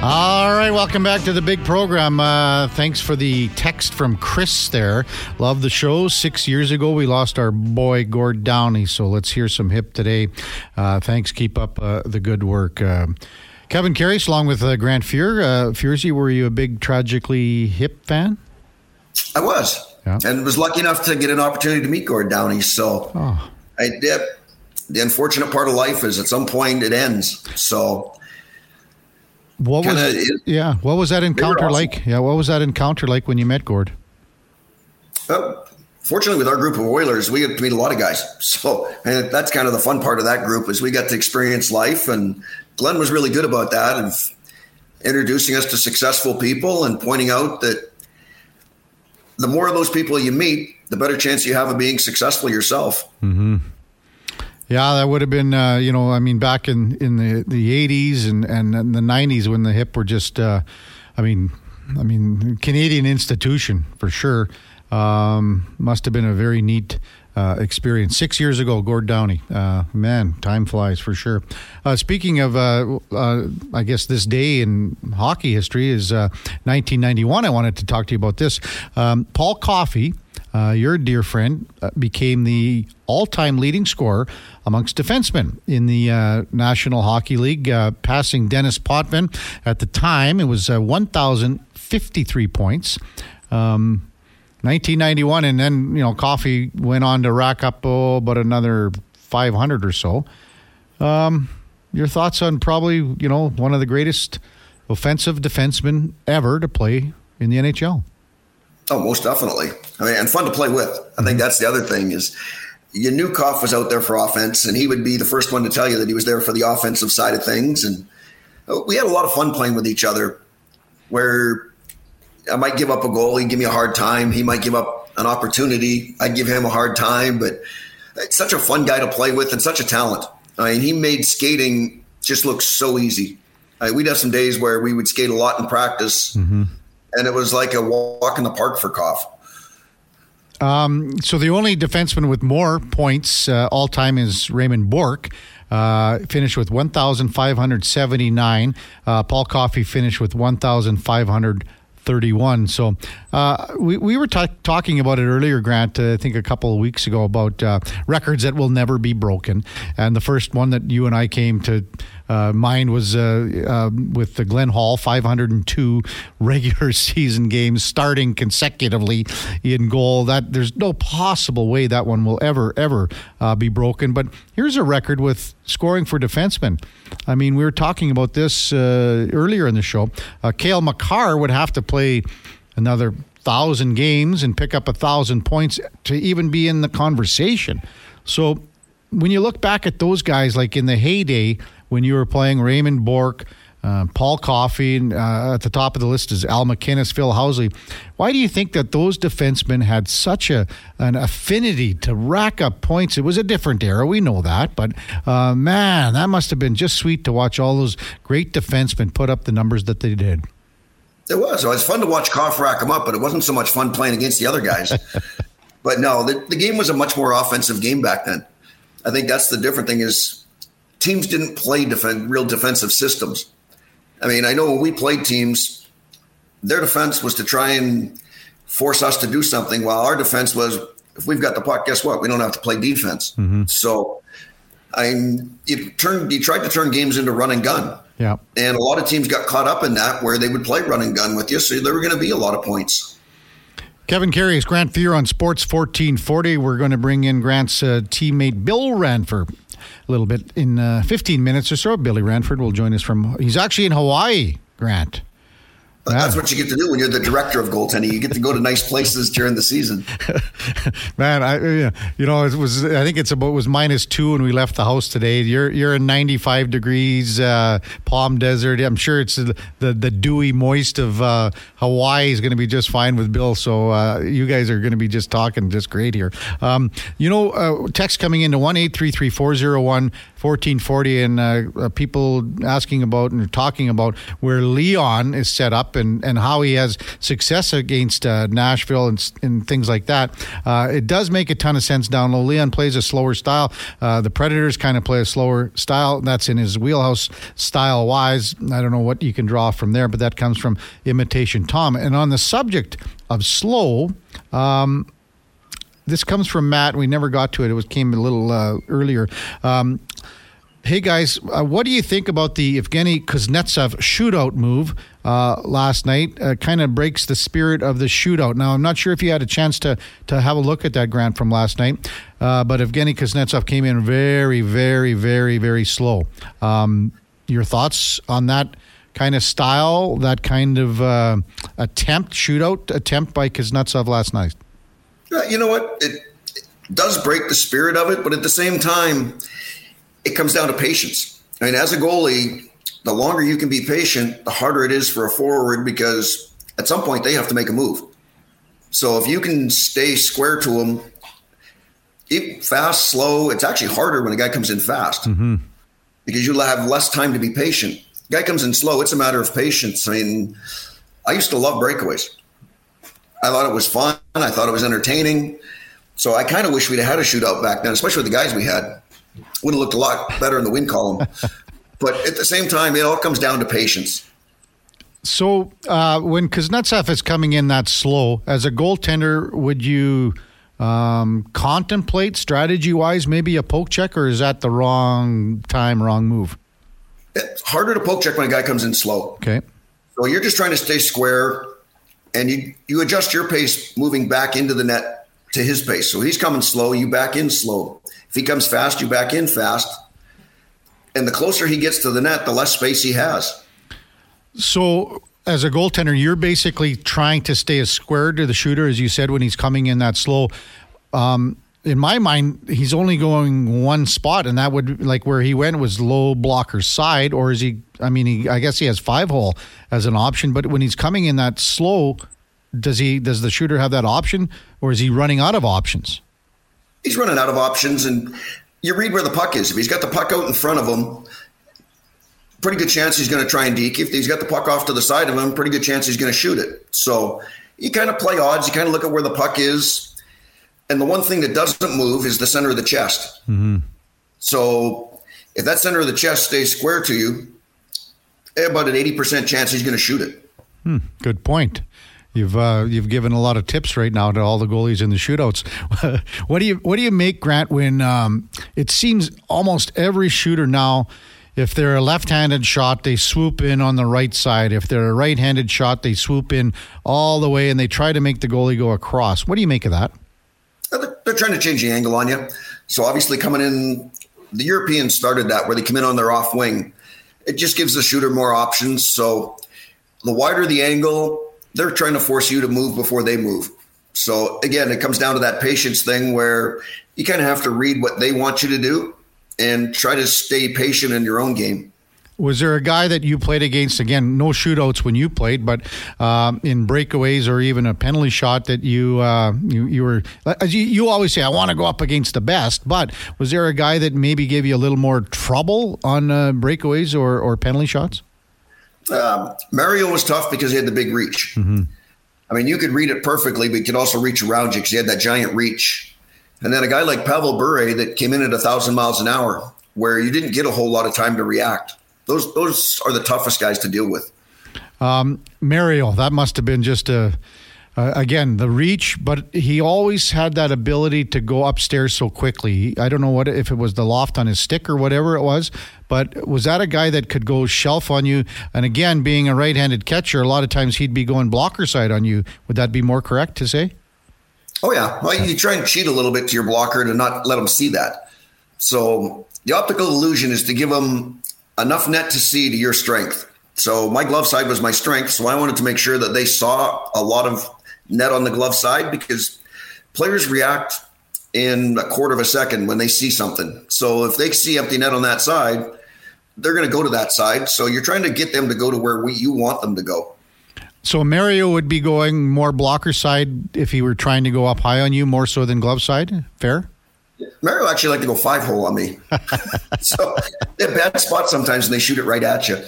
All right, welcome back to the big program. Uh, thanks for the text from Chris there. Love the show. Six years ago, we lost our boy Gord Downie, so let's hear some hip today. Uh, thanks. Keep up uh, the good work. Uh, Kevin Karius, along with uh, Grant Fuhr. Uh, Furzy, were you a big Tragically Hip fan? I was, yeah. and was lucky enough to get an opportunity to meet Gord Downie. So oh. I did. The unfortunate part of life is at some point it ends. So what was it, yeah? What was that encounter awesome. like? Yeah, what was that encounter like when you met Gord? Uh, fortunately, with our group of Oilers, we get to meet a lot of guys. So that's kind of the fun part of that group is we got to experience life, and Glenn was really good about that and introducing us to successful people and pointing out that the more of those people you meet, the better chance you have of being successful yourself. Mm-hmm. Yeah, that would have been, uh, you know, I mean, back in, in the, the 80s and, and the 90s when the hip were just, uh, I mean, I mean, Canadian institution for sure. Um, must have been a very neat uh, experience. Six years ago, Gord Downie. Uh, man, time flies for sure. Uh, speaking of, uh, uh, I guess this day in hockey history is 1991. Uh, I wanted to talk to you about this. Um, Paul Coffey uh, your dear friend, uh, became the all time leading scorer amongst defensemen in the uh, National Hockey League, uh, passing Dennis Potvin. At the time, it was uh, 1,053 points. Um, 1991, and then, you know, Coffey went on to rack up, oh, about another 500 or so. Um, your thoughts on probably, you know, one of the greatest offensive defensemen ever to play in the NHL? Oh, most definitely. I mean, and fun to play with. I think that's the other thing is you knew Koff was out there for offense, and he would be the first one to tell you that he was there for the offensive side of things. And uh, we had a lot of fun playing with each other. Where I might give up a goal, he'd give me a hard time. He might give up an opportunity, I'd give him a hard time. But it's such a fun guy to play with, and such a talent. I mean, he made skating just look so easy. I mean, we'd have some days where we would skate a lot in practice. Mm-hmm and it was like a walk in the park for Koff. Um, so the only defenseman with more points uh, all time is Raymond Bourque. Uh, finished with 1,579. Uh, Paul Coffey finished with 1,531. So uh, we, we were t- talking about it earlier, Grant, uh, I think a couple of weeks ago, about uh, records that will never be broken. And the first one that you and I came to uh, mine was uh, uh, with the Glenn Hall, 502 regular season games starting consecutively in goal. That there's no possible way that one will ever ever uh, be broken. But here's a record with scoring for defensemen. I mean, we were talking about this uh, earlier in the show. Cale Makar would have to play another thousand games and pick up a thousand points to even be in the conversation. So when you look back at those guys, like in the heyday when you were playing Raymond Bourque, uh, Paul Coffey, uh, at the top of the list is Al MacInnis, Phil Housley. Why do you think that those defensemen had such a an affinity to rack up points? It was a different era, we know that, but uh, man, that must have been just sweet to watch all those great defensemen put up the numbers that they did. It was. It was fun to watch Koff rack them up, but it wasn't so much fun playing against the other guys. but no, the, the game was a much more offensive game back then. I think that's the different thing is teams didn't play defend, real defensive systems. I mean, I know when we played teams, their defense was to try and force us to do something, while our defense was, if we've got the puck, guess what? We don't have to play defense. Mm-hmm. So, I you turned, you tried to turn games into run and gun. Yeah, and a lot of teams got caught up in that, where they would play run and gun with you, so there were going to be a lot of points. Kevin Karius Grant Fuhr on Sports 1440. We're going to bring in Grant's uh, teammate Bill Ranford a little bit in uh, 15 minutes or so. Billy Ranford will join us from. He's actually in Hawaii, Grant. That's what you get to do when you're the director of goaltending. You get to go to nice places during the season. Man, I you know it was I think it's about it was minus two when we left the house today. You're you're in 95 degrees uh, Palm Desert. I'm sure it's the the, the dewy moist of uh, Hawaii is going to be just fine with Bill. So uh, you guys are going to be just talking just great here. Um, you know, uh, text coming into one eight three three four zero one 1440 and uh, uh, people asking about and talking about where Leon is set up and, and how he has success against uh, Nashville and, and things like that, uh, it does make a ton of sense down low. Leon plays a slower style. Uh, the Predators kind of play a slower style. That's in his wheelhouse style wise. I don't know what you can draw from there, but that comes from imitation Tom. And on the subject of slow, um, this comes from Matt. We never got to it. It was came a little uh, earlier. Um, hey guys, uh, what do you think about the Evgeny Kuznetsov shootout move uh, last night? Uh, kind of breaks the spirit of the shootout. Now, I'm not sure if you had a chance to to have a look at that Grant from last night, uh, but Evgeny Kuznetsov came in very, very, very, very slow. Um, your thoughts on that? Kind of style, that kind of uh, attempt, shootout attempt by Kuznetsov last night. you know what? It, it does break the spirit of it, but at the same time, it comes down to patience. I mean, as a goalie, the longer you can be patient, the harder it is for a forward because at some point they have to make a move. So if you can stay square to them, it, fast, slow, it's actually harder when a guy comes in fast mm-hmm. because you have less time to be patient. Guy comes in slow, it's a matter of patience. I mean, I used to love breakaways. I thought it was fun. I thought it was entertaining. So I kind of wish we'd had a shootout back then, especially with the guys we had would have looked a lot better in the win column. but at the same time, it all comes down to patience. So uh, when Kuznetsov is coming in that slow, as a goaltender, would you um, contemplate strategy wise maybe a poke check, or is that the wrong time, wrong move? It's harder to poke check when a guy comes in slow. Okay. So you're just trying to stay square, and you you adjust your pace moving back into the net to his pace. So he's coming slow, you back in slow. If he comes fast, you back in fast. And the closer he gets to the net, the less space he has. So, as a goaltender, you're basically trying to stay as square to the shooter as you said when he's coming in that slow. Um, in my mind, he's only going one spot, and that would like where he went was low blocker side, or is he? I mean, he I guess he has five hole as an option, but when he's coming in that slow, does he? Does the shooter have that option, or is he running out of options? he's running out of options. And you read where the puck is. If he's got the puck out in front of him, pretty good chance he's going to try and deke. If he's got the puck off to the side of him, pretty good chance he's going to shoot it. So you kind of play odds. You kind of look at where the puck is. And the one thing that doesn't move is the center of the chest. Mm-hmm. So if that center of the chest stays square to you, about an 80% chance he's going to shoot it. Hmm, good point. You've uh, you've given a lot of tips right now to all the goalies in the shootouts. what do you what do you make Grant when um, it seems almost every shooter now, if they're a left-handed shot, they swoop in on the right side. If they're a right-handed shot, they swoop in all the way and they try to make the goalie go across. What do you make of that? They're trying to change the angle on you. So obviously coming in, the Europeans started that where they come in on their off wing. It just gives the shooter more options. So the wider the angle, they're trying to force you to move before they move. So again, it comes down to that patience thing where you kind of have to read what they want you to do and try to stay patient in your own game. Was there a guy that you played against? Again, no shootouts when you played, but um, in breakaways or even a penalty shot that you uh, you, you were as you, you always say, I want to go up against the best. But was there a guy that maybe gave you a little more trouble on uh, breakaways or, or penalty shots? Um, Mario was tough because he had the big reach. Mm-hmm. I mean, you could read it perfectly, but you could also reach around you because he had that giant reach. And then a guy like Pavel Bure that came in at a thousand miles an hour, where you didn't get a whole lot of time to react. Those those are the toughest guys to deal with. Um, Mario, that must have been just a uh, again, the reach, but he always had that ability to go upstairs so quickly. I don't know what if it was the loft on his stick or whatever it was, but was that a guy that could go shelf on you? And again, being a right-handed catcher, a lot of times he'd be going blocker side on you. Would that be more correct to say? Oh yeah, well, you try and cheat a little bit to your blocker to not let him see that. So the optical illusion is to give him enough net to see to your strength. So my glove side was my strength, so I wanted to make sure that they saw a lot of net on the glove side because players react in a quarter of a second when they see something. So if they see empty net on that side, they're going to go to that side. So you're trying to get them to go to where we, you want them to go. So Mario would be going more blocker side if he were trying to go up high on you more so than glove side. Fair. Mario actually like to go five hole on me. so they have bad spots sometimes and they shoot it right at you.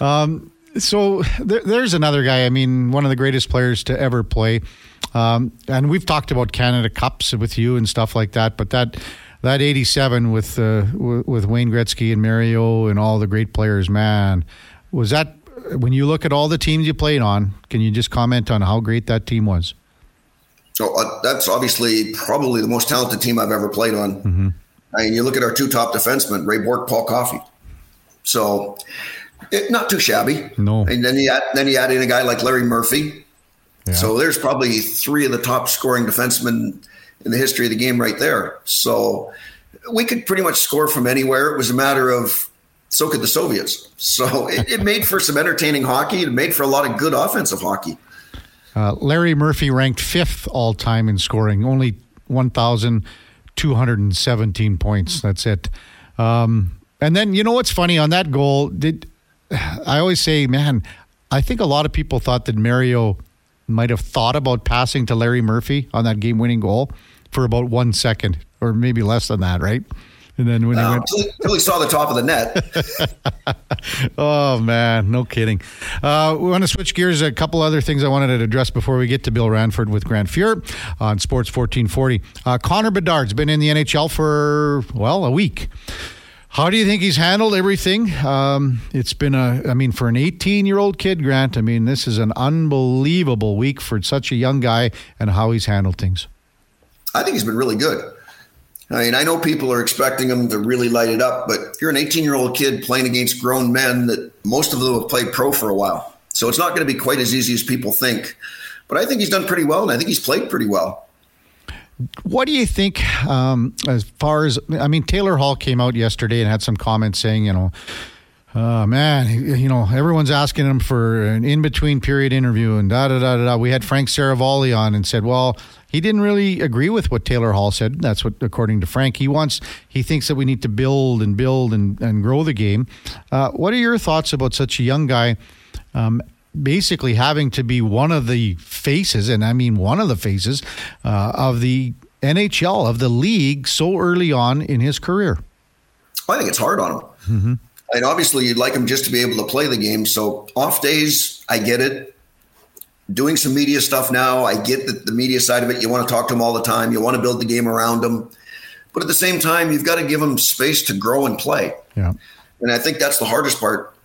Um, so there, there's another guy. I mean, one of the greatest players to ever play. Um, and we've talked about Canada Cups with you and stuff like that. But that that '87 with uh, with Wayne Gretzky and Mario and all the great players, man, was that when you look at all the teams you played on? Can you just comment on how great that team was? So uh, that's obviously probably the most talented team I've ever played on. Mm-hmm. I mean, you look at our two top defensemen, Ray Bourque, Paul Coffey. So, it, not too shabby. No. And then you add, then you add in a guy like Larry Murphy. Yeah. So there's probably three of the top scoring defensemen in the history of the game right there. So we could pretty much score from anywhere. It was a matter of so could the Soviets. So it, it made for some entertaining hockey. It made for a lot of good offensive hockey. Uh, Larry Murphy ranked fifth all time in scoring, only 1,217 points. That's it. Um, and then, you know what's funny on that goal? Did I always say, man, I think a lot of people thought that Mario might have thought about passing to Larry Murphy on that game winning goal for about one second or maybe less than that, right? And then when he went, he saw the top of the net. oh man, no kidding. Uh, we want to switch gears. A couple other things I wanted to address before we get to Bill Ranford with Grant Fuhr on Sports 1440. Uh, Connor Bedard's been in the NHL for well a week. How do you think he's handled everything? Um, it's been a, I mean, for an 18 year old kid, Grant, I mean, this is an unbelievable week for such a young guy and how he's handled things. I think he's been really good. I mean, I know people are expecting him to really light it up, but you're an 18 year old kid playing against grown men that most of them have played pro for a while. So it's not going to be quite as easy as people think. But I think he's done pretty well, and I think he's played pretty well. What do you think um, as far as, I mean, Taylor Hall came out yesterday and had some comments saying, you know, uh, man, you know, everyone's asking him for an in between period interview and da da da da. We had Frank Seravalli on and said, well, he didn't really agree with what Taylor Hall said. That's what, according to Frank, he wants. He thinks that we need to build and build and, and grow the game. Uh, what are your thoughts about such a young guy? Um, basically having to be one of the faces, and I mean one of the faces uh, of the NHL, of the league so early on in his career? I think it's hard on him. Mm-hmm. And obviously, you'd like him just to be able to play the game. So, off days, I get it. Doing some media stuff now, I get that the media side of it. You want to talk to him all the time, you want to build the game around him. But at the same time, you've got to give him space to grow and play. Yeah. And I think that's the hardest part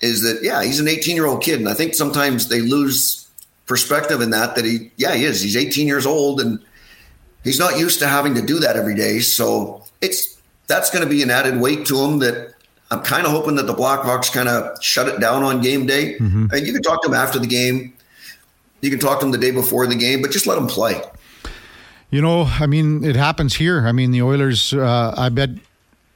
is that yeah, he's an 18 year old kid, and I think sometimes they lose perspective in that that he yeah he is he's 18 years old and he's not used to having to do that every day, so it's that's going to be an added weight to him that I'm kind of hoping that the Blackhawks kind of shut it down on game day. Mm-hmm. And you can talk to him after the game. You can talk to him the day before the game, but just let him play. You know, I mean, it happens here. I mean, the Oilers, uh, I bet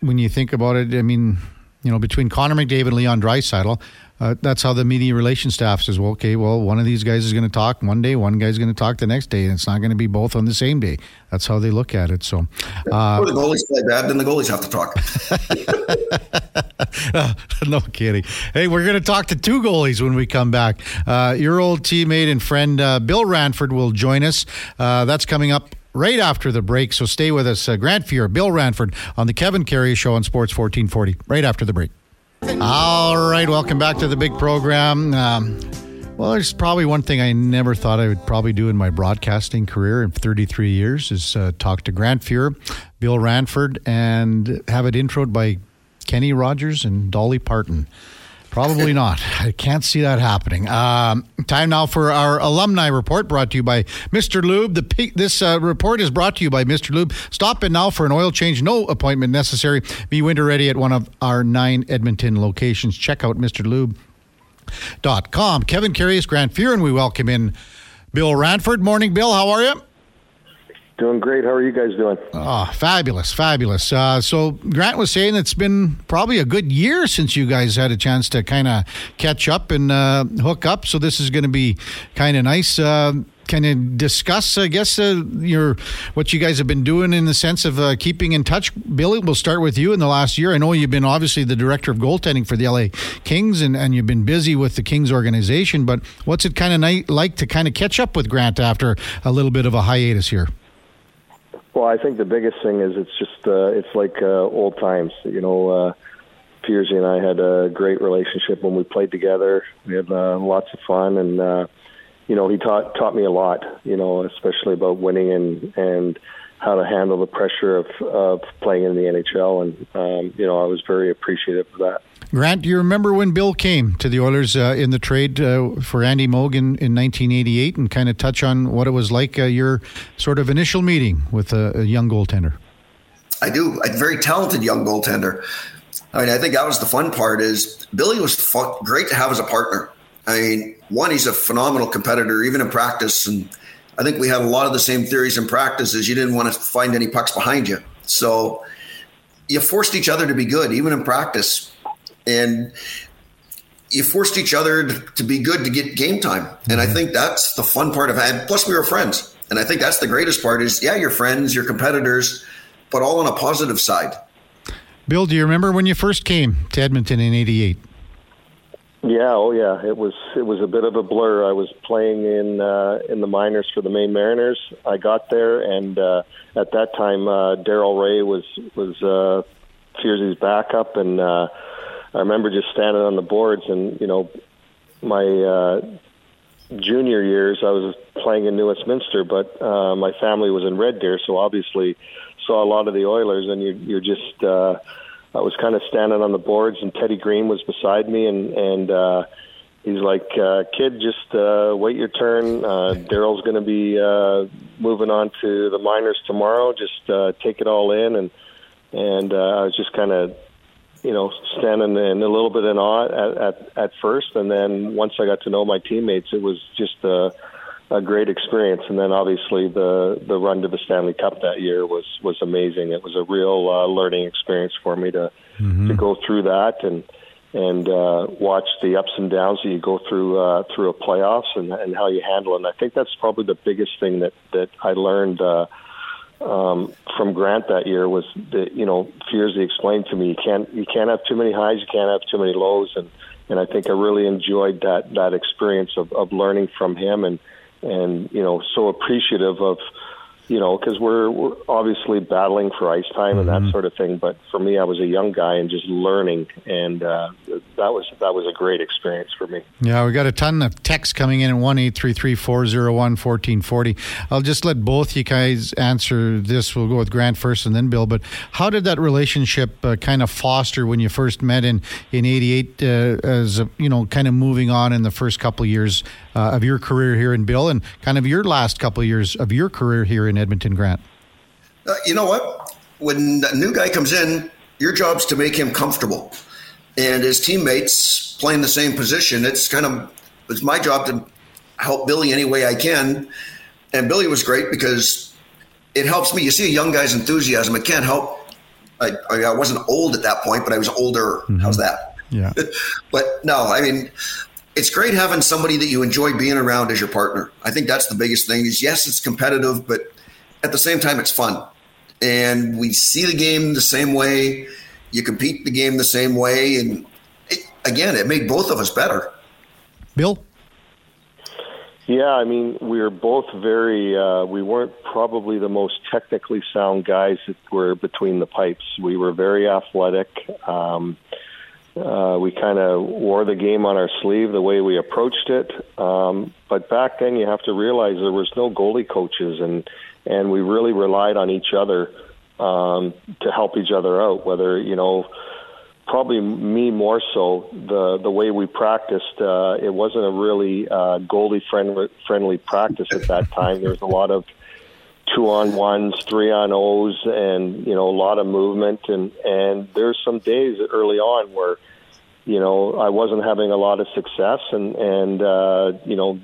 when you think about it, I mean, you know, between Connor McDavid and Leon Draisaitl, uh, that's how the media relations staff says, well, okay, well, one of these guys is going to talk one day, one guy's going to talk the next day, and it's not going to be both on the same day. That's how they look at it. So, uh, the goalies play bad, then the goalies have to talk. no kidding. Hey, we're going to talk to two goalies when we come back. Uh, your old teammate and friend uh, Bill Ranford will join us. Uh, that's coming up right after the break. So stay with us. Uh, Grant Fuhr, Bill Ranford on the Kevin Karius Show on Sports 1440, right after the break. All right, welcome back to the big program. Um, well, there's probably one thing I never thought I would probably do in my broadcasting career in 33 years is uh, talk to Grant Fuhr, Bill Ranford, and have it introed by Kenny Rogers and Dolly Parton. Probably not. I can't see that happening. Um, time now for our alumni report brought to you by Mr. Lube. The This uh, report is brought to you by Mr. Lube. Stop in now for an oil change. No appointment necessary. Be winter ready at one of our nine Edmonton locations. Check out Mr. Lube. Dot com. Kevin Karius, Grant Fuhr, and we welcome in Bill Ranford. Morning, Bill. How are you? Doing great. How are you guys doing? Oh, fabulous, fabulous. Uh, so Grant was saying it's been probably a good year since you guys had a chance to kind of catch up and uh, hook up. So this is going to be kind of nice. Uh, kind of discuss, I guess, uh, your what you guys have been doing in the sense of uh, keeping in touch. Billy, we'll start with you in the last year. I know you've been obviously the director of goaltending for the LA Kings, and, and you've been busy with the Kings organization. But what's it kind of ni- like to kind of catch up with Grant after a little bit of a hiatus here? Well, I think the biggest thing is it's just uh, it's like uh, old times. You know, uh, Fierzy and I had a great relationship when we played together. We had uh, lots of fun, and uh, you know, he taught taught me a lot. You know, especially about winning and and how to handle the pressure of of playing in the NHL. And um, you know, I was very appreciative of that. Grant, do you remember when Bill came to the Oilers uh, in the trade uh, for Andy Moog in, in 1988 and kind of touch on what it was like, uh, your sort of initial meeting with a, a young goaltender? I do. A very talented young goaltender. I mean, I think that was the fun part is Billy was fun, great to have as a partner. I mean, one, he's a phenomenal competitor, even in practice. And I think we had a lot of the same theories and practices. you didn't want to find any pucks behind you. So you forced each other to be good, even in practice and you forced each other to be good to get game time. And I mm-hmm. think that's the fun part of it. Plus, we were friends. And I think that's the greatest part is, yeah, you're friends, you're competitors, but all on a positive side. Bill, do you remember when you first came to Edmonton in 88? Yeah, oh yeah, it was it was a bit of a blur. I was playing in uh, in the minors for the Maine Mariners. I got there, and uh, at that time, uh, Daryl Reaugh was was uh, Fierzy's backup, and uh, I remember just standing on the boards, and you know, my uh, junior years, I was playing in New Westminster, but uh, my family was in Red Deer, so obviously saw a lot of the Oilers, and you, you're just. Uh, I was kind of standing on the boards, and Teddy Green was beside me, and and uh, he's like, uh, "Kid, just uh, wait your turn. Uh, Daryl's going to be uh, moving on to the minors tomorrow. Just uh, take it all in." And and uh, I was just kind of you know, standing in a little bit in awe at, at, at first. And then once I got to know my teammates, it was just a, a great experience. And then obviously the, the run to the Stanley Cup that year was, was amazing. It was a real uh, learning experience for me to, mm-hmm. to go through that and, and uh, watch the ups and downs that you go through uh, through a playoffs and, and how you handle it. And I think that's probably the biggest thing that that I learned uh, um, from Grant that year was that you know Fierzy explained to me you can't you can't have too many highs, you can't have too many lows, and and I think I really enjoyed that that experience of, of learning from him and and you know so appreciative of you know, because we're, we're obviously battling for ice time and mm-hmm. that sort of thing. But for me, I was a young guy and just learning, and uh, that was that was a great experience for me. Yeah, we got a ton of texts coming in at one eight three three four zero one fourteen forty. I'll just let both you guys answer this. We'll go with Grant first and then Bill. But how did that relationship uh, kind of foster when you first met in in '88? Uh, as a, you know, kind of moving on in the first couple of years uh, of your career here in Bill, and kind of your last couple of years of your career here in Edmonton Grant? Uh, you know what? When a new guy comes in, your job's to make him comfortable. And his teammates playing the same position, it's kind of it's my job to help Billy any way I can. And Billy was great because it helps me. You see a young guy's enthusiasm. It can't help. I, I wasn't old at that point, but I was older. Mm-hmm. How's that? Yeah. but no, I mean, it's great having somebody that you enjoy being around as your partner. I think that's the biggest thing. Is yes, it's competitive, but at the same time, it's fun. And we see the game the same way. You compete the game the same way. And it, again, it made both of us better. Bill? Yeah, I mean, we were both very, uh, we weren't probably the most technically sound guys that were between the pipes. We were very athletic. Um, uh, we kind of wore the game on our sleeve the way we approached it. Um, but back then, you have to realize there was no goalie coaches, and and we really relied on each other um, to help each other out. Whether you know, probably me more so the the way we practiced. Uh, it wasn't a really uh, goalie friendly friendly practice at that time. There was a lot of two on ones, three on O's, and you know a lot of movement. And and there's some days early on where you know I wasn't having a lot of success, and and uh, you know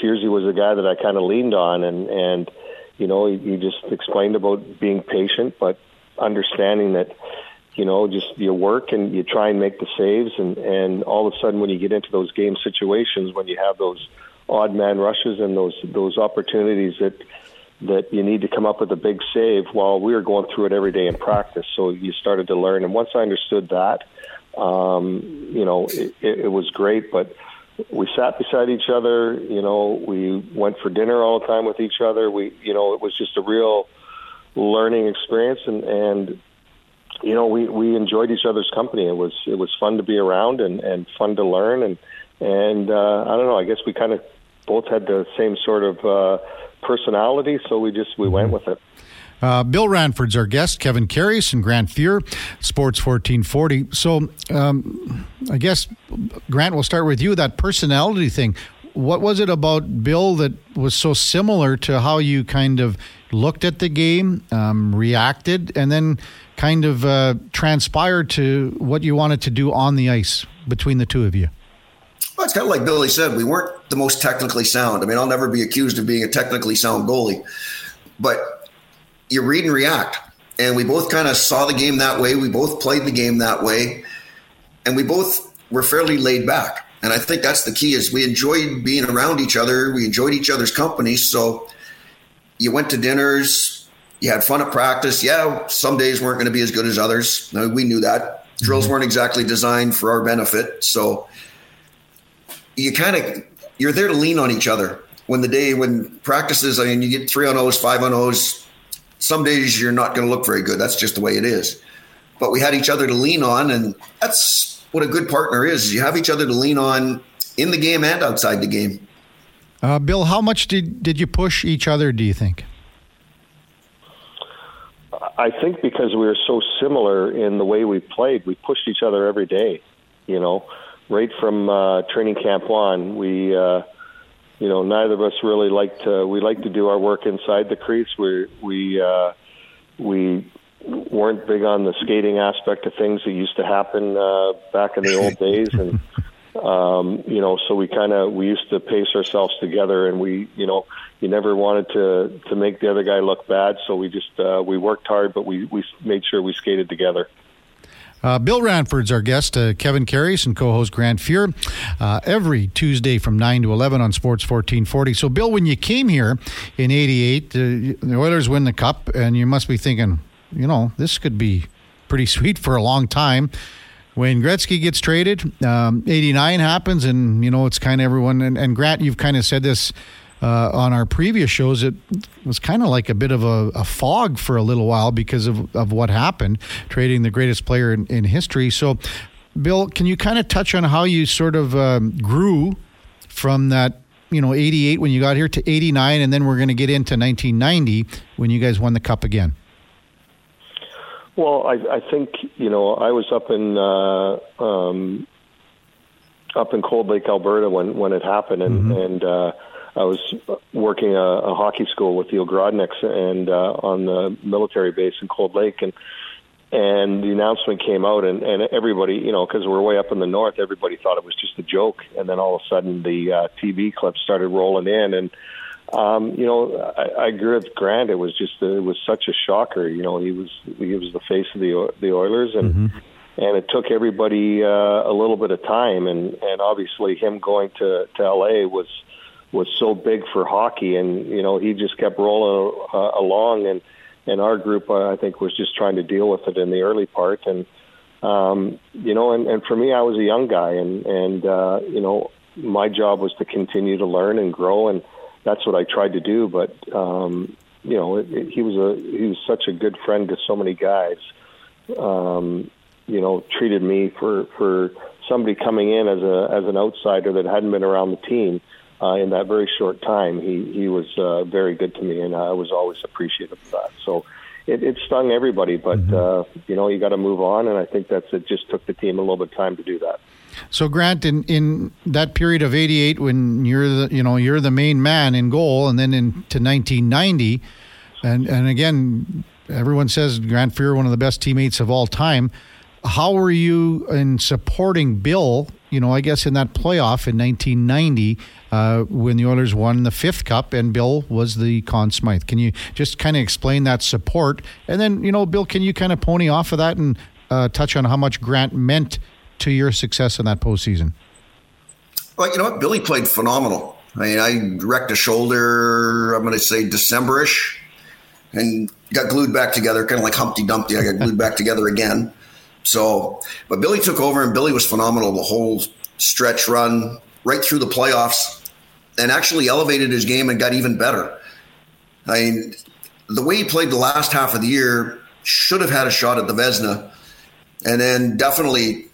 Fierzy was a guy that I kind of leaned on, and and you know, you just explained about being patient, but understanding that, you know, just you work and you try and make the saves, and and all of a sudden when you get into those game situations, when you have those odd man rushes and those those opportunities that that you need to come up with a big save. While we were going through it every day in practice, so you started to learn. And once I understood that, um, you know, it, it, was great, but we sat beside each other. You know, we went for dinner all the time with each other. We, you know, it was just a real learning experience, and and you know, we we enjoyed each other's company. It was it was fun to be around and and fun to learn and and uh, I don't know. I guess we kind of both had the same sort of uh, personality, so we just we went with it. Uh, Bill Ranford's our guest, Kevin Karius and Grant Fuhr, Sports 1440. So um, I guess, Grant, we'll start with you, that personality thing. What was it about Bill that was so similar to how you kind of looked at the game, um, reacted, and then kind of uh, transpired to what you wanted to do on the ice between the two of you? Well, it's kind of like Billy said. We weren't the most technically sound. I mean, I'll never be accused of being a technically sound goalie, but you read and react. And we both kind of saw the game that way. We both played the game that way, and we both were fairly laid back. And I think that's the key: is we enjoyed being around each other. We enjoyed each other's company. So you went to dinners, you had fun at practice. Yeah, some days weren't going to be as good as others. I mean, We knew that. Drills mm-hmm. weren't exactly designed for our benefit. So you kind of you're there to lean on each other. When the day when practices, I mean, you get three on O's, five on O's. Some days you're not going to look very good. That's just the way it is. But we had each other to lean on, and that's what a good partner is. You have each other to lean on in the game and outside the game. Uh, Bill, how much did did you push each other? Do you think? I think because we were so similar in the way we played, we pushed each other every day. You know, right from uh, training camp on, we, uh, you know, neither of us really like to. We like to do our work inside the crease. We we uh, we weren't big on the skating aspect of things that used to happen uh, back in the old days, and um, you know, so we kind of we used to pace ourselves together, and we, you know, you never wanted to to make the other guy look bad, so we just uh, we worked hard, but we we made sure we skated together. Uh, Bill Ranford's our guest, uh, Kevin Karius and co-host Grant Fuhr, uh, every Tuesday from 9 to 11 on Sports 1440. So, Bill, when you came here in 88, uh, the Oilers win the Cup, and you must be thinking, you know, this could be pretty sweet for a long time when Gretzky gets traded, um, 89 happens, and, you know, it's kind of everyone. And, and Grant, you've kind of said this uh, on our previous shows, it was kind of like a bit of a, a, fog for a little while because of, of what happened, trading the greatest player in, in history. So, Bill, can you kind of touch on how you sort of um, grew from that, you know, 88 when you got here to 89, and then we're going to get into 1990 when you guys won the Cup again? Well, I, I think you know I was up in uh, um, up in Cold Lake, Alberta when when it happened, and mm-hmm. and uh, I was working a, a hockey school with the Ogrodniks and uh, on the military base in Cold Lake, and and the announcement came out, and and everybody, you know, because we're way up in the north, everybody thought it was just a joke, and then all of a sudden the uh, TV clips started rolling in, and um, you know, I, I agree with Grant. It was just it was such a shocker. You know, he was he was the face of the the Oilers, and mm-hmm. and it took everybody uh, a little bit of time, and and obviously him going to to LA was was so big for hockey, and you know he just kept rolling uh, along, and and our group uh, I think was just trying to deal with it in the early part, and um, you know, and, and for me I was a young guy, and and uh, you know my job was to continue to learn and grow and that's what I tried to do. But um, you know, it, it, he was a he was such a good friend to so many guys. Um, you know, treated me for for somebody coming in as a as an outsider that hadn't been around the team uh, in that very short time. He he was uh, very good to me, and I was always appreciative of that. So. It, it stung everybody, but mm-hmm. uh, you know you got to move on, and I think that's it. Just took the team a little bit of time to do that. So Grant, in, in that period of '88, when you're the you know you're the main man in goal, and then into 1990, and and again, everyone says Grant Fuhr one of the best teammates of all time. How were you in supporting Bill? You know, I guess in that playoff in 1990 uh, when the Oilers won the fifth cup and Bill was the Conn Smythe. Can you just kind of explain that support? And then, you know, Bill, can you kind of pony off of that and uh, touch on how much Grant meant to your success in that postseason? Well, you know what? Billy played phenomenal. I mean, I wrecked a shoulder, I'm going to say Decemberish, and got glued back together, kind of like Humpty Dumpty. I got glued back together again. So, but Billy took over, and Billy was phenomenal the whole stretch run right through the playoffs and actually elevated his game and got even better. I mean, the way he played the last half of the year, should have had a shot at the Vezina and then definitely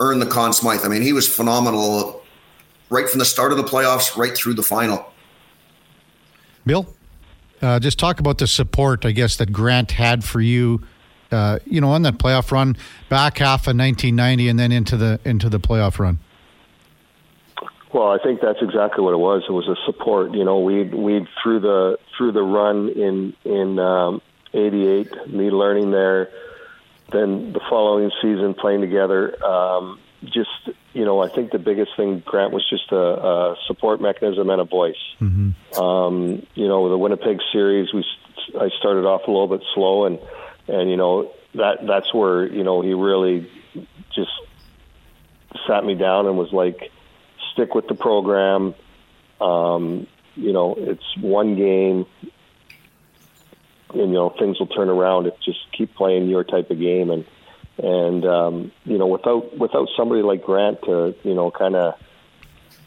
earned the Conn Smythe. I mean, he was phenomenal right from the start of the playoffs right through the final. Bill, uh, just talk about the support, I guess, that Grant had for you. Uh, you know, on that playoff run, back half of 1990, and then into the into the playoff run. Well, I think that's exactly what it was. It was a support. You know, we we through the through the run in in um, '88, me learning there, then the following season playing together. Um, just you know, I think the biggest thing Grant was just a, a support mechanism and a voice. Mm-hmm. Um, you know, the Winnipeg series, we I started off a little bit slow, and and you know that that's where you know he really just sat me down and was like, stick with the program. Um, you know, it's one game. And, you know, things will turn around if just keep playing your type of game and and um, you know without without somebody like Grant to you know kind of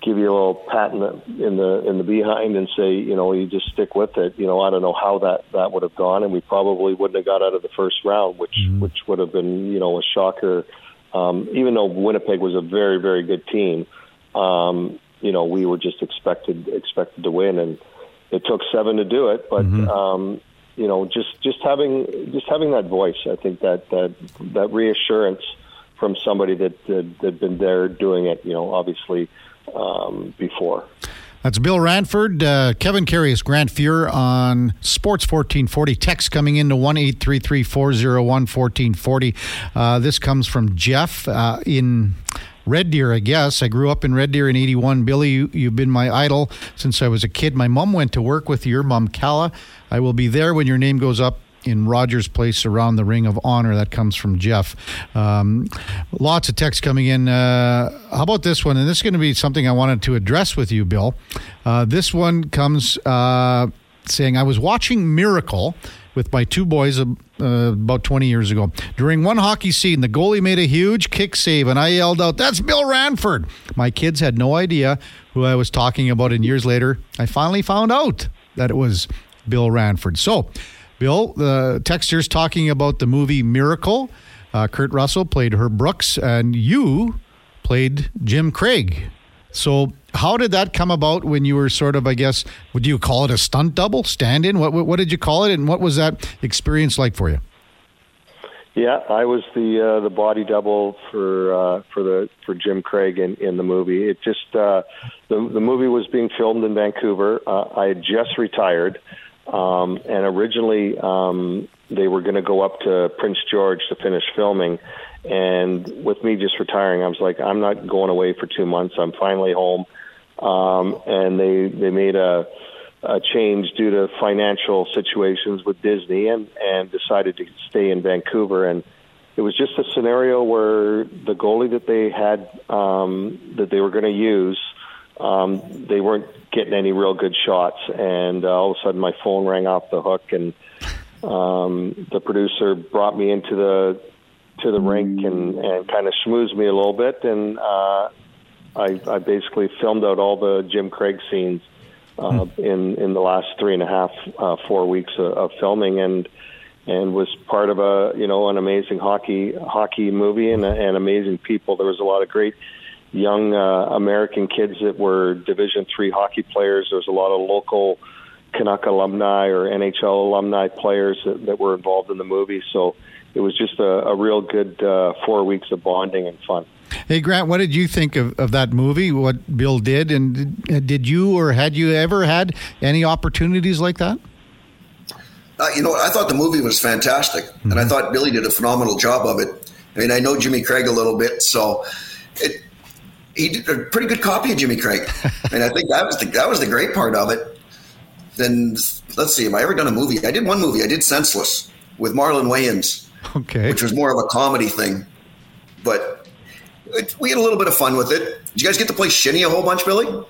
give you a little pat in the in the in the behind and say you know you just stick with it you know I don't know how that that would have gone and we probably wouldn't have got out of the first round which mm-hmm. which would have been you know a shocker um, even though Winnipeg was a very very good team um, you know we were just expected expected to win and it took seven to do it but mm-hmm. um, you know, just just having just having that voice. I think that that that reassurance from somebody that that had been there doing it. You know, obviously um, before. That's Bill Ranford, uh, Kevin Karius, Grant Fuhr on Sports 1440. Text coming into 1 401 1440. Uh, this comes from Jeff uh, in Red Deer, I guess. I grew up in Red Deer in 81. Billy, you, you've been my idol since I was a kid. My mom went to work with your mom, Calla. I will be there when your name goes up in Rogers Place around the Ring of Honor. That comes from Jeff. Um, lots of text coming in. Uh, how about this one? And this is going to be something I wanted to address with you, Bill. Uh, this one comes uh, saying, I was watching Miracle with my two boys uh, about 20 years ago. During one hockey scene, the goalie made a huge kick save, and I yelled out, That's Bill Ranford. My kids had no idea who I was talking about, and years later, I finally found out that it was Bill Ranford. So, Bill, the texture's talking about the movie Miracle. Uh, Kurt Russell played Herb Brooks, and you played Jim Craig. So, how did that come about when you were sort of, I guess, would you call it a stunt double, stand in? What, what, what did you call it, and what was that experience like for you? Yeah, I was the uh, the body double for uh, for the for Jim Craig in, in the movie. It just uh, the the movie was being filmed in Vancouver. Uh, I had just retired, um, and originally um, they were going to go up to Prince George to finish filming, and with me just retiring, I was like, I'm not going away for two months. I'm finally home. Um, and they they made a, a change due to financial situations with Disney, and and decided to stay in Vancouver. And it was just a scenario where the goalie that they had um, that they were going to use, um, they weren't getting any real good shots, and uh, all of a sudden my phone rang off the hook, and um, the producer brought me into the to the rink and, and kind of schmoozed me a little bit. And uh, I, I basically filmed out all the Jim Craig scenes uh, hmm. in in the last three and a half, uh, four weeks of, of filming, and and was part of a you know an amazing hockey hockey movie and, and amazing people. There was a lot of great young uh, American kids that were Division three hockey players. There was a lot of local Canuck alumni or NHL alumni players that, that were involved in the movie. So it was just a, a real good uh, four weeks of bonding and fun. Hey Grant, what did you think of, of that movie? What Bill did, and did, did you or had you ever had any opportunities like that? Uh, you know, I thought the movie was fantastic, mm-hmm. and I mm-hmm. thought Billy did a phenomenal job of it. I mean, I know Jimmy Craig a little bit, so it, he did a pretty good copy of Jimmy Craig, and I think that was the that was the great part of it. Then let's see, have I ever done a movie? I did one movie. I did Senseless with Marlon Wayans okay. which was more of a comedy thing. But it, we had a little bit of fun with it. Did you guys get to play shinny a whole bunch, Billy?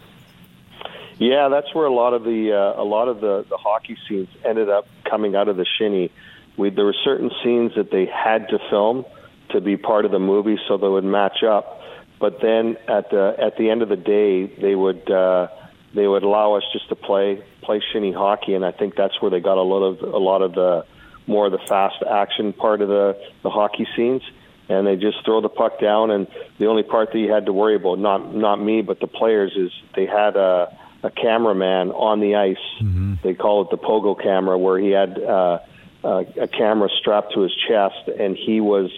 Yeah, that's where a lot of the uh, a lot of the, the hockey scenes ended up coming out of the shinny. We, there were certain scenes that they had to film to be part of the movie, so they would match up. But then at the at the end of the day, they would uh, they would allow us just to play play shinny hockey, and I think that's where they got a lot of a lot of the more of the fast action part of the the hockey scenes and they just throw the puck down. And the only part that you had to worry about, not not me, but the players, is they had a a cameraman on the ice. Mm-hmm. They call it the pogo camera, where he had uh, a, a camera strapped to his chest, and he was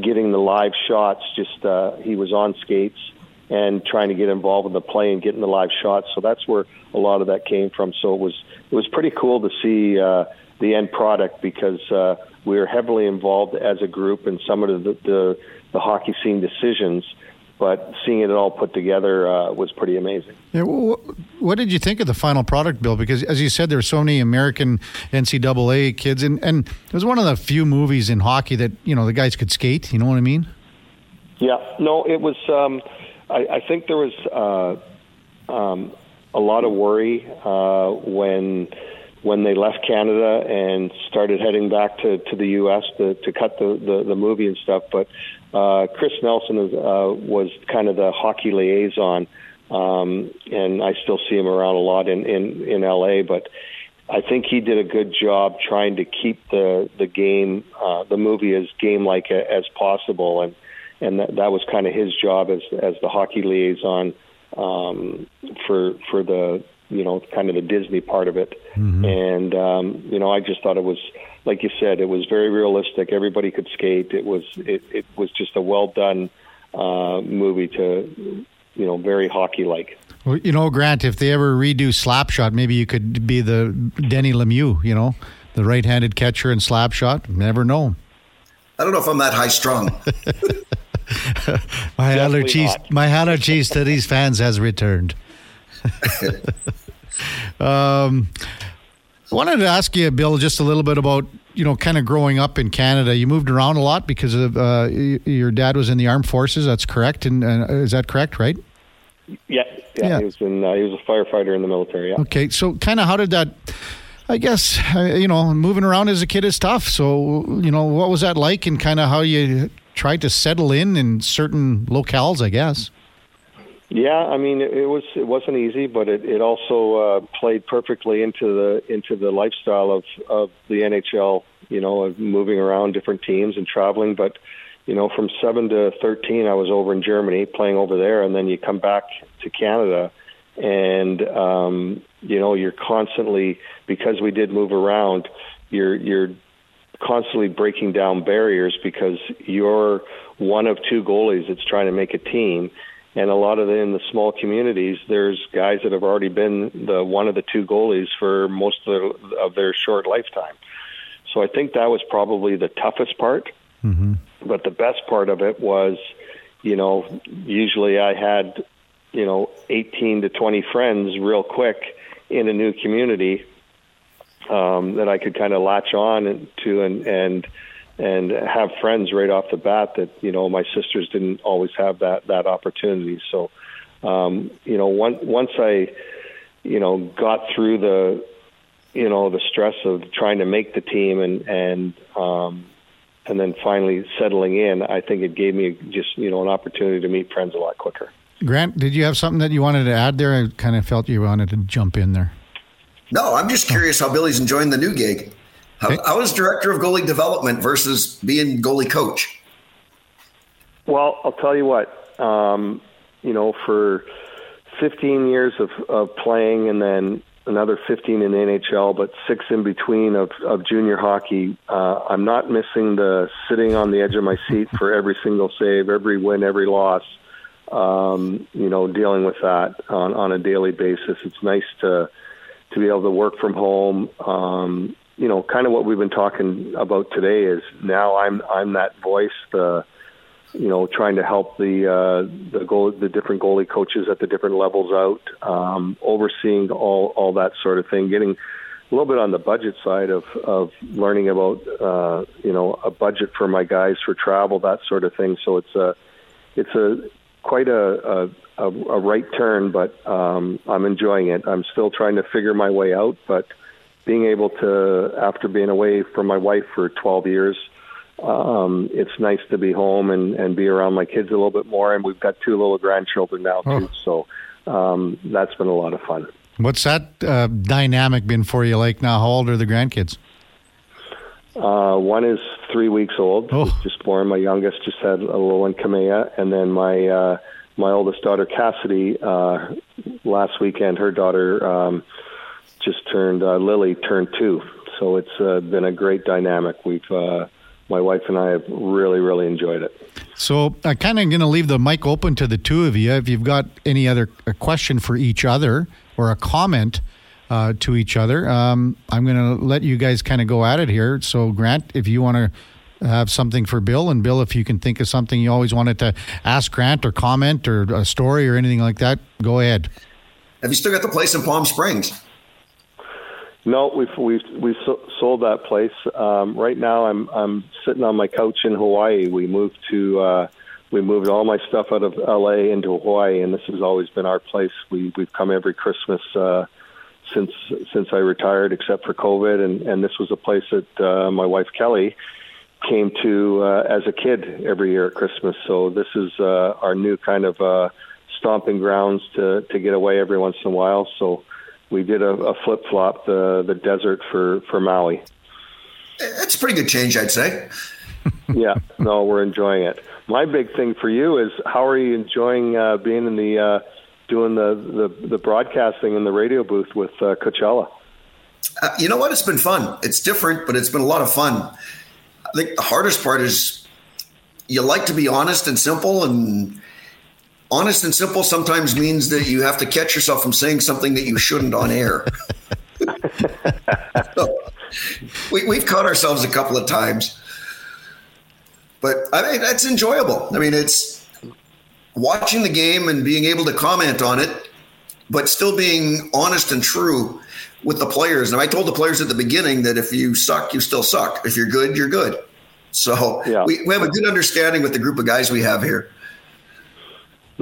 getting the live shots. Just uh, he was on skates and trying to get involved in the play and getting the live shots. So that's where a lot of that came from. So it was it was pretty cool to see uh, the end product because uh, we were heavily involved as a group in some of the the, the hockey scene decisions but seeing it all put together uh, was pretty amazing. Yeah, well, what did you think of the final product, Bill? Because as you said, there were so many American NCAA kids, and, and it was one of the few movies in hockey that you know the guys could skate. You know what I mean? Yeah, no, it was. Um, I, I think there was uh, um, a lot of worry uh, when when they left Canada and started heading back to, to the U.S. to, to cut the, the, the movie and stuff. But uh, Chris Nelson is, uh, was kind of the hockey liaison, um, and I still see him around a lot in, in, in L.A. But I think he did a good job trying to keep the the game, uh, the movie as game like as possible, and and that, that was kind of his job as as the hockey liaison um, for for the you know, kind of the Disney part of it. Mm-hmm. And um, you know, I just thought it was, like you said, it was very realistic. Everybody could skate. It was it, it was just a well done uh, movie to, you know, very hockey like. Well, you know, Grant, if they ever redo Slapshot, maybe you could be the Denny Lemieux. You know, the right-handed catcher in Slapshot. Never know. I don't know if I'm that high strung. my allergies, my allergies to these fans has returned. um, I wanted to ask you, Bill, just a little bit about you know, kind of growing up in Canada. You moved around a lot because of uh, your dad was in the armed forces. That's correct, and uh, is that correct? Right? Yeah, yeah. yeah. He was in, uh, he was a firefighter in the military. Yeah. Okay, so kind of how did that? I guess uh, you know, moving around as a kid is tough. So you know, what was that like, and kind of how you tried to settle in in certain locales? I guess. Yeah, I mean it, was it wasn't easy, but it, it also uh, played perfectly into the into the lifestyle of of the NHL. You know, of moving around different teams and traveling. But you know, from seven to thirteen, I was over in Germany playing over there, and then you come back to Canada, and um, you know, you're constantly because we did move around. You're you're constantly breaking down barriers because you're one of two goalies that's trying to make a team and a lot of the, in the small communities, there's guys that have already been the one of the two goalies for most of, the, of their short lifetime. So I think that was probably the toughest part. Mm-hmm. But the best part of it was, you know, usually I had, you know, 18 to 20 friends real quick in a new community um, that I could kind of latch on to and and and have friends right off the bat that you know my sisters didn't always have that that opportunity. So, um, you know, once once I, you know, got through the, you know, the stress of trying to make the team and and um, and then finally settling in, I think it gave me just you know an opportunity to meet friends a lot quicker. Grant, did you have something that you wanted to add there? I kind of felt you wanted to jump in there. No, I'm just curious how Billy's enjoying the new gig. How, how is director of goalie development versus being goalie coach? Well, I'll tell you what. Um, you know, for 15 years of, of playing and then another 15 in NHL, but six in between of, of junior hockey. Uh, I'm not missing the sitting on the edge of my seat for every single save, every win, every loss. Um, you know, dealing with that on, on a daily basis. It's nice to to be able to work from home. Um, you know, kind of what we've been talking about today is now I'm I'm that voice, the you know, trying to help the uh, the goal the different goalie coaches at the different levels out, um, overseeing all all that sort of thing, getting a little bit on the budget side of of learning about uh, you know a budget for my guys for travel, that sort of thing. So it's a it's a quite a a, a right turn, but um, I'm enjoying it. I'm still trying to figure my way out, but being able to, after being away from my wife for 12 years, um, it's nice to be home and, and be around my kids a little bit more. And we've got two little grandchildren now, too. Oh. So um, that's been a lot of fun. What's that uh, dynamic been for you like now? How old are the grandkids? Uh, one is three weeks old, Oh. just born. My youngest just had a little one, Kamea, and then my uh, my oldest daughter, Cassidy. Uh, last weekend, her daughter um, just turned uh, Lily turned two. So it's uh, been a great dynamic. We've uh, my wife and I have really really enjoyed it. So I'm kind of going to leave the mic open to the two of you. If you've got any other a question for each other or a comment uh, to each other, um, I'm going to let you guys kind of go at it here. So Grant, if you want to have something for Bill, and Bill, if you can think of something you always wanted to ask Grant or comment or a story or anything like that, go ahead. Have you still got the place in Palm Springs? No, we've we've we've sold that place. Um, right now, I'm I'm sitting on my couch in Hawaii. We moved to uh, we moved all my stuff out of L.A. into Hawaii, and this has always been our place. We we've come every Christmas uh, since since I retired, except for COVID, and and this was a place that uh, my wife Kelly came to uh, as a kid every year at Christmas. So this is uh, our new kind of uh, stomping grounds to to get away every once in a while. So we did a, a flip flop the the desert for for Maui. It's a pretty good change, I'd say. yeah, no, we're enjoying it. My big thing for you is how are you enjoying uh, being in the uh, doing the, the the broadcasting in the radio booth with uh, Coachella? Uh, you know what? It's been fun. It's different, but it's been a lot of fun. I think the hardest part is you like to be honest and simple, and honest and simple sometimes means that you have to catch yourself from saying something that you shouldn't on air. so, we, we've caught ourselves a couple of times, but I mean that's enjoyable. I mean it's watching the game and being able to comment on it, but still being honest and true with the players. And I told the players at the beginning that if you suck, you still suck. If you're good, you're good. So Yeah. we, we have a good understanding with the group of guys we have here.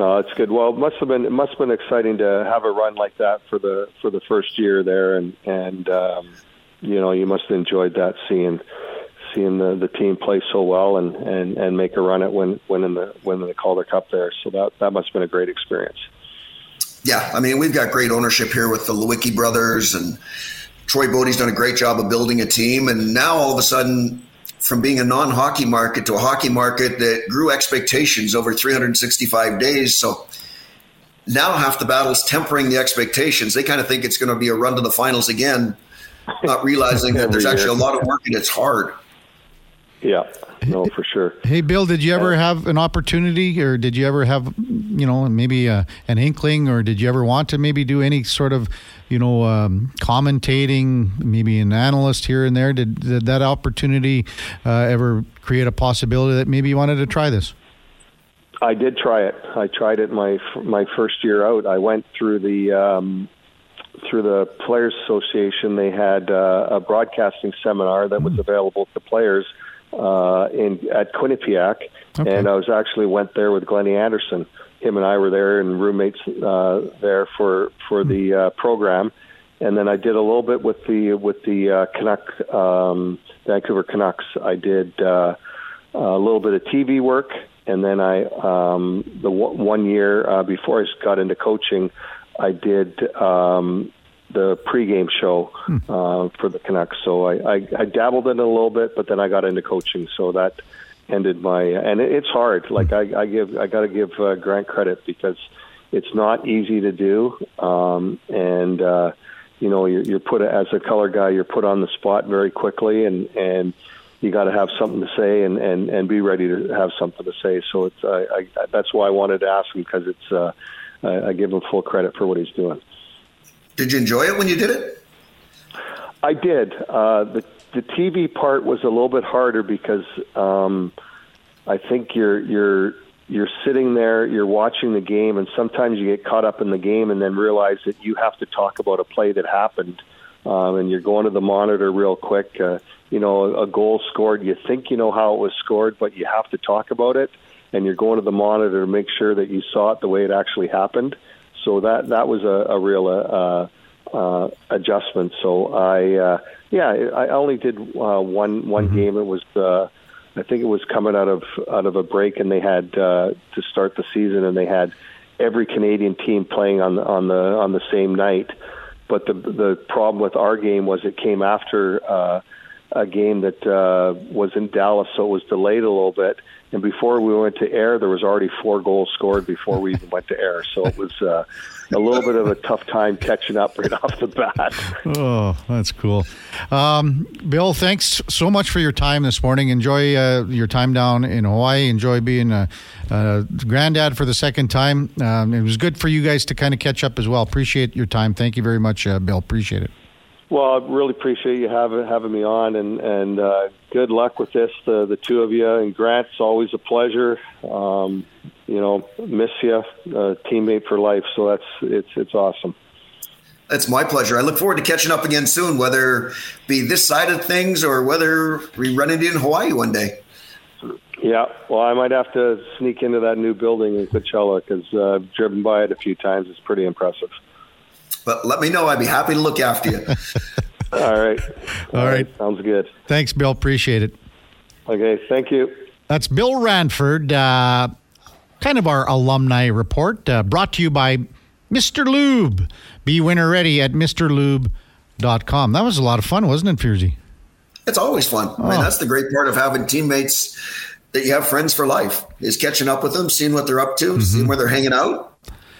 No, it's good. Well, it must have been it must have been exciting to have a run like that for the for the first year there, and and um, you know you must have enjoyed that seeing seeing the the team play so well and and and make a run at win winning the winning the Calder Cup there. So that that must have been a great experience. Yeah, I mean, we've got great ownership here with the Leiweke brothers, and Troy Bodie's done a great job of building a team. And now all of a sudden, from being a non hockey market to a hockey market that grew expectations over 365 days. So now half the battle is tempering the expectations. They kind of think it's going to be a run to the finals again, not realizing that there's actually a lot of work and it's hard. Yeah, no, for sure. Hey, Bill, did you ever have an opportunity, or did you ever have, you know, maybe a, an inkling, or did you ever want to maybe do any sort of, you know, um, commentating, maybe an analyst here and there? Did, did that opportunity uh, ever create a possibility that maybe you wanted to try this? I did try it. I tried it my my first year out. I went through the um, through the Players Association. They had uh, a broadcasting seminar that was available to players uh, in at Quinnipiac, Okay. and I was actually went there with Glennie Anderson. Him and I were there and roommates uh, there for for the uh, program. And then I did a little bit with the with the uh, Canuck um, Vancouver Canucks. I did uh, a little bit of TV work, and then I um, the one one year uh, before I got into coaching, I did um, the pregame show uh, for the Canucks. So I, I, I dabbled in it a little bit, but then I got into coaching. So that ended my and it, it's hard. Like I, I give I got to give uh, Grant credit because it's not easy to do, um, and uh, you know you're, you're put as a color guy, you're put on the spot very quickly, and and you got to have something to say and, and, and be ready to have something to say. So it's I, I, that's why I wanted to ask him because it's uh, I, I give him full credit for what he's doing. Did you enjoy it when you did it? I did. Uh, the the TV part was a little bit harder because um, I think you're you're you're sitting there, you're watching the game, and sometimes you get caught up in the game and then realize that you have to talk about a play that happened, um, and you're going to the monitor real quick. Uh, you know, a, goal scored. You think you know how it was scored, but you have to talk about it, and you're going to the monitor to make sure that you saw it the way it actually happened. So that that was a, a real uh, uh, adjustment. So I, uh, yeah, I only did uh, one one game. It was, uh, I think it was coming out of out of a break, and they had uh, to start the season, and they had every Canadian team playing on on the on the same night. But the the problem with our game was it came after uh, a game that uh, was in Dallas, so it was delayed a little bit. And before we went to air, there was already four goals scored before we even went to air. So it was uh, a little bit of a tough time catching up right off the bat. Oh, that's cool. Um, Bill, thanks so much for your time this morning. Enjoy uh, your time down in Hawaii. Enjoy being a, a granddad for the second time. Um, it was good for you guys to kind of catch up as well. Appreciate your time. Thank you very much, uh, Bill. Appreciate it. Well, I really appreciate you having having me on, and and uh, good luck with this, the the two of you. And Grant, it's always a pleasure. Um, you know, miss you, uh, teammate for life. So that's it's it's awesome. It's my pleasure. I look forward to catching up again soon, whether be this side of things or whether we run into in Hawaii one day. Yeah, well, I might have to sneak into that new building in Coachella because uh, I've driven by it a few times. It's pretty impressive. But let me know. I'd be happy to look after you. All right. All right. Sounds good. Thanks, Bill. Appreciate it. Okay. Thank you. That's Bill Ranford, uh, kind of our alumni report, uh, brought to you by Mr. Lube. Be winner ready at MrLube.com. That was a lot of fun, wasn't it, Furzy? It's always fun. I mean, Oh. that's the great part of having teammates that you have friends for life is catching up with them, seeing what they're up to, seeing where they're hanging out.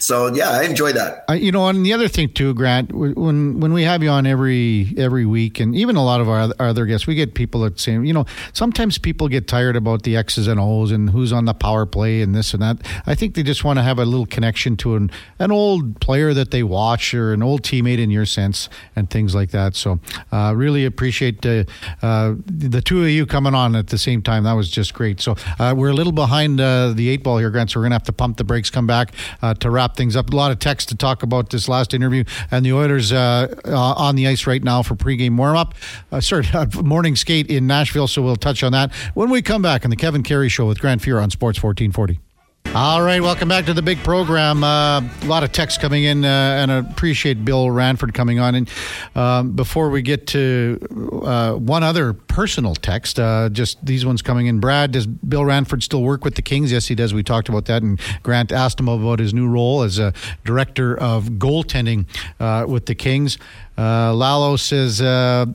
So yeah, I enjoy that. You know, and the other thing too, Grant, when when we have you on every every week, and even a lot of our, our other guests, we get people that say, you know, sometimes people get tired about the X's and O's and who's on the power play and this and that. I think they just want to have a little connection to an an old player that they watch or an old teammate in your sense and things like that. So, uh, really appreciate uh, uh, the two of you coming on at the same time. That was just great. So, uh, we're a little behind uh, the eight ball here, Grant. So we're gonna have to pump the brakes, come back to wrap things up. A lot of text to talk about this last interview, and the Oilers uh, uh, on the ice right now for pregame warm up. Uh, sorry, morning skate in Nashville. So we'll touch on that when we come back on the Kevin Karius Show with Grant Fuhr on Sports 1440. All right, welcome back to the big program. Uh, a lot of text coming in, uh, and I appreciate Bill Ranford coming on. And um, before we get to uh, one other personal text, uh, just these ones coming in. Brad, does Bill Ranford still work with the Kings? Yes, he does. We talked about that, and Grant asked him about his new role as a director of goaltending uh, with the Kings. Uh, Lalo says. Uh,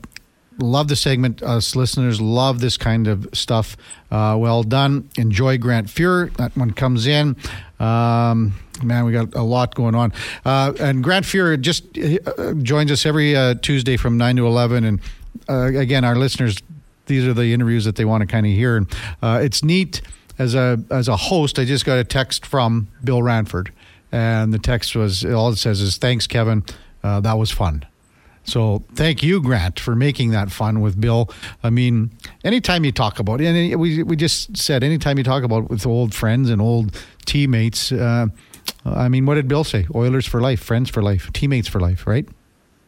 Love the segment. Us listeners love this kind of stuff. Uh, well done. Enjoy Grant Fuhr. That one comes in. Um, man, we got a lot going on. Uh, and Grant Fuhr just uh, joins us every uh, Tuesday from 9 to 11. And uh, again, our listeners, these are the interviews that they want to kind of hear. And uh, it's neat as a as a host. I just got a text from Bill Ranford, and the text was all it says is "Thanks, Kevin. That was fun." So thank you, Grant, for making that fun with Bill. I mean, anytime you talk about it, and we we just said anytime you talk about it with old friends and old teammates. Uh, I mean, what did Bill say? Oilers for life, friends for life, teammates for life, right?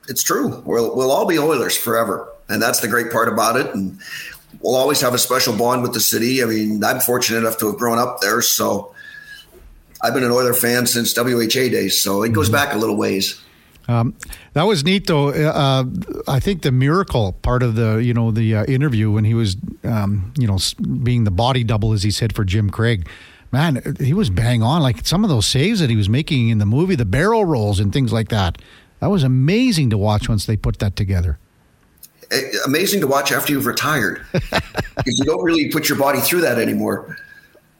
It's true. We'll, we'll all be Oilers forever. And that's the great part about it. And we'll always have a special bond with the city. I mean, I'm fortunate enough to have grown up there. So I've been an Oiler fan since WHA days. So it goes back a little ways. Um, that was neat, though. Uh, I think the miracle part of the you know the uh, interview when he was um, you know being the body double as he said for Jim Craig. Man, he was bang on. Like some of those saves that he was making in the movie, the barrel rolls and things like that. That was amazing to watch once they put that together. Eh, Amazing to watch after you've retired because you don't really put your body through that anymore.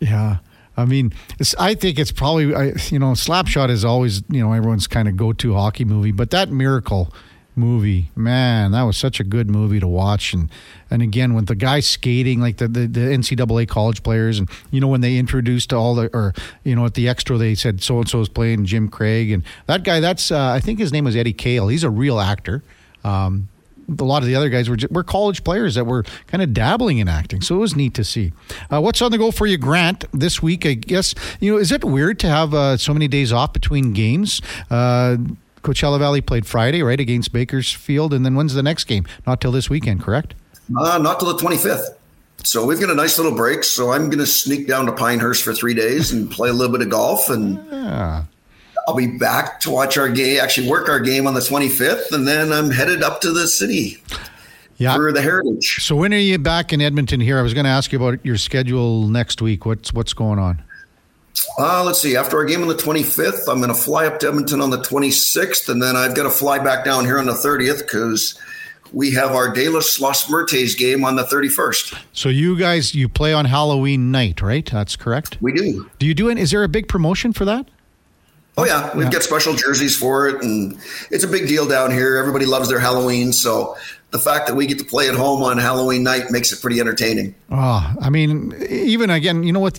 Yeah. I mean, I think it's probably, I, you know, Slapshot is always, you know, everyone's kind of go to hockey movie, but that Miracle movie, man, that was such a good movie to watch. And, and again, with the guys skating, like the, the, the NCAA college players, and, you know, when they introduced all the, or, you know, at the extra, they said so and so is playing Jim Craig. And that guy, that's, uh, I think his name was Eddie Cahill. He's a real actor. Um, a lot of the other guys were were college players that were kind of dabbling in acting, so it was neat to see. Uh, what's on the go for you, Grant, this week? I guess you know. Is it weird to have uh, so many days off between games? Uh, Coachella Valley played Friday, right, against Bakersfield, and then when's the next game? Not till this weekend, correct? Uh, not till the 25th. So we've got a nice little break. So I'm going to sneak down to Pinehurst for three days and play a little bit of golf. And Yeah. I'll be back to watch our game, actually work our game on the 25th. And then I'm headed up to the city Yeah. for the Heritage. So when are you back in Edmonton? Here, I was going to ask you about your schedule next week. What's what's going on? Uh, let's see. After our game on the 25th, I'm going to fly up to Edmonton on the 26th. And then I've got to fly back down here on the 30th because we have our De Los, Los Muertes game on the 31st. So you guys, you play on Halloween night, right? That's correct. We do. Do you do it? Is there a big promotion for that? Oh yeah, we've yeah. got special jerseys for it, and it's a big deal down here. Everybody loves their Halloween, so the fact that we get to play at home on Halloween night makes it pretty entertaining. Oh, I mean, even again, you know what?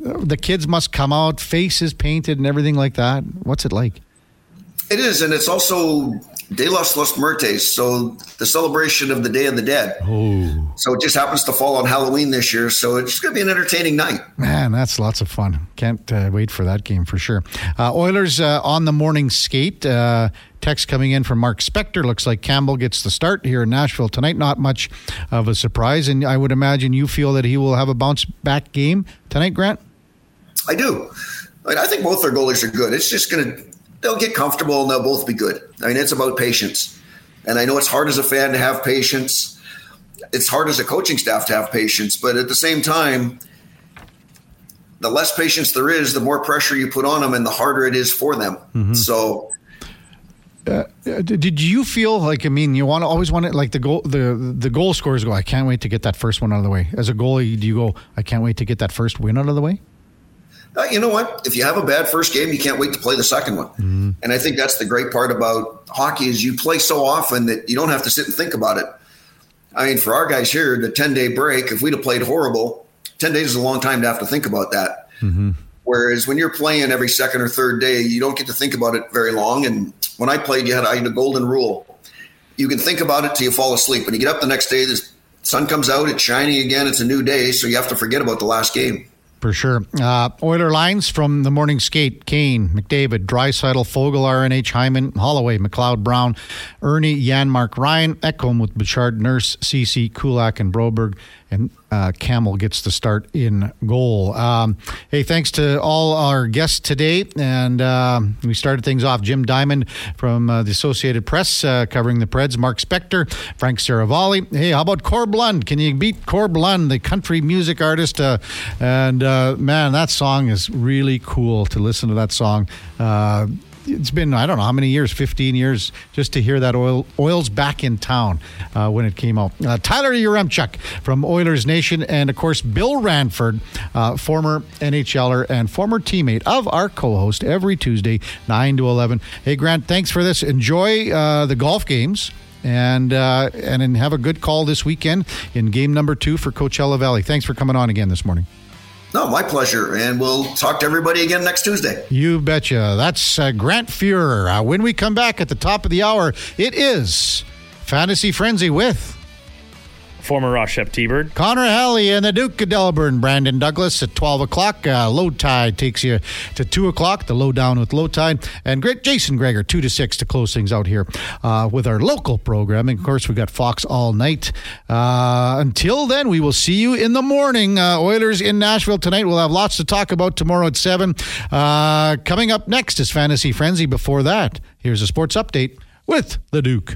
The kids must come out, faces painted, and everything like that. What's it like? It is, and it's also De los Los Muertes, so the celebration of the Day of the Dead. Oh. So it just happens to fall on Halloween this year, so it's going to be an entertaining night. Man, that's lots of fun. Can't uh, wait for that game for sure. Uh, Oilers uh, on the morning skate. Uh, text coming in from Mark Spector. Looks like Campbell gets the start here in Nashville tonight. Not much of a surprise, and I would imagine you feel that he will have a bounce back game tonight, Grant. I do. I think both their goalies are good. It's just going to they'll get comfortable and they'll both be good. I mean, it's about patience. And I know it's hard as a fan to have patience. It's hard as a coaching staff to have patience, but at the same time, the less patience there is, the more pressure you put on them, and the harder it is for them. Mm-hmm. So, uh, did you feel like I mean you want to always want it like the goal the the goal scorers go I can't wait to get that first one out of the way as a goalie do you go I can't wait to get that first win out of the way uh, you know what? If you have a bad first game, you can't wait to play the second one. Mm-hmm. And I think that's the great part about hockey is you play so often that you don't have to sit and think about it. I mean, for our guys here, the 10 day break, if we'd have played horrible, 10 days is a long time to have to think about that. Mm-hmm. Whereas when you're playing every second or third day, you don't get to think about it very long. And when I played, you had, I had a golden rule. You can think about it till you fall asleep. When you get up the next day, the sun comes out, it's shining again, it's a new day. So you have to forget about the last game. For sure. Uh, Oiler lines from the morning skate Kane, McDavid, Draisaitl, Foegele, RNH, Hyman, Holloway, McLeod, Brown, Erne, Janmark, Ryan, Ekholm with Bouchard, Nurse, Ceci, Kulak, and Broberg and uh, Campbell gets the start in goal. Um, hey, thanks to all our guests today. And uh, we started things off. Jim Diamond from uh, the Associated Press uh, covering the Preds, Mark Spector, Frank Seravalli. Hey, how about Corb Lund? Can you beat Corb Lund, the country music artist? Uh, and uh, man, that song is really cool to listen to that song it's been I don't know how many years, 15 years, just to hear that oil oil's back in town uh, when it came out. Uh, Tyler Yaremchuk from Oilers Nation, and of course Bill Ranford, uh, former NHLer and former teammate of our co-host every Tuesday, nine to 11. Hey Grant, thanks for this. Enjoy uh, the golf games and uh, and have a good call this weekend in game number two for Coachella Valley. Thanks for coming on again this morning. No, my pleasure. And we'll talk to everybody again next Tuesday. You betcha. That's uh, Grant Fuhrer. Uh, when we come back at the top of the hour, it is Fantasy Frenzy with former Ross Shep T-Bird. Connor Halley and the Duke of Delaware, Brandon Douglas at 12 o'clock. Uh, low tide takes you to 2 o'clock, the low down with low tide. And great Jason Gregor, 2 to 6 to close things out here uh, with our local programming. Of course, we got Fox all night. Uh, until then, we will see you in the morning. Uh, Oilers in Nashville tonight. We'll have lots to talk about tomorrow at 7. Uh, coming up next is Fantasy Frenzy. Before that, here's a sports update with the Duke.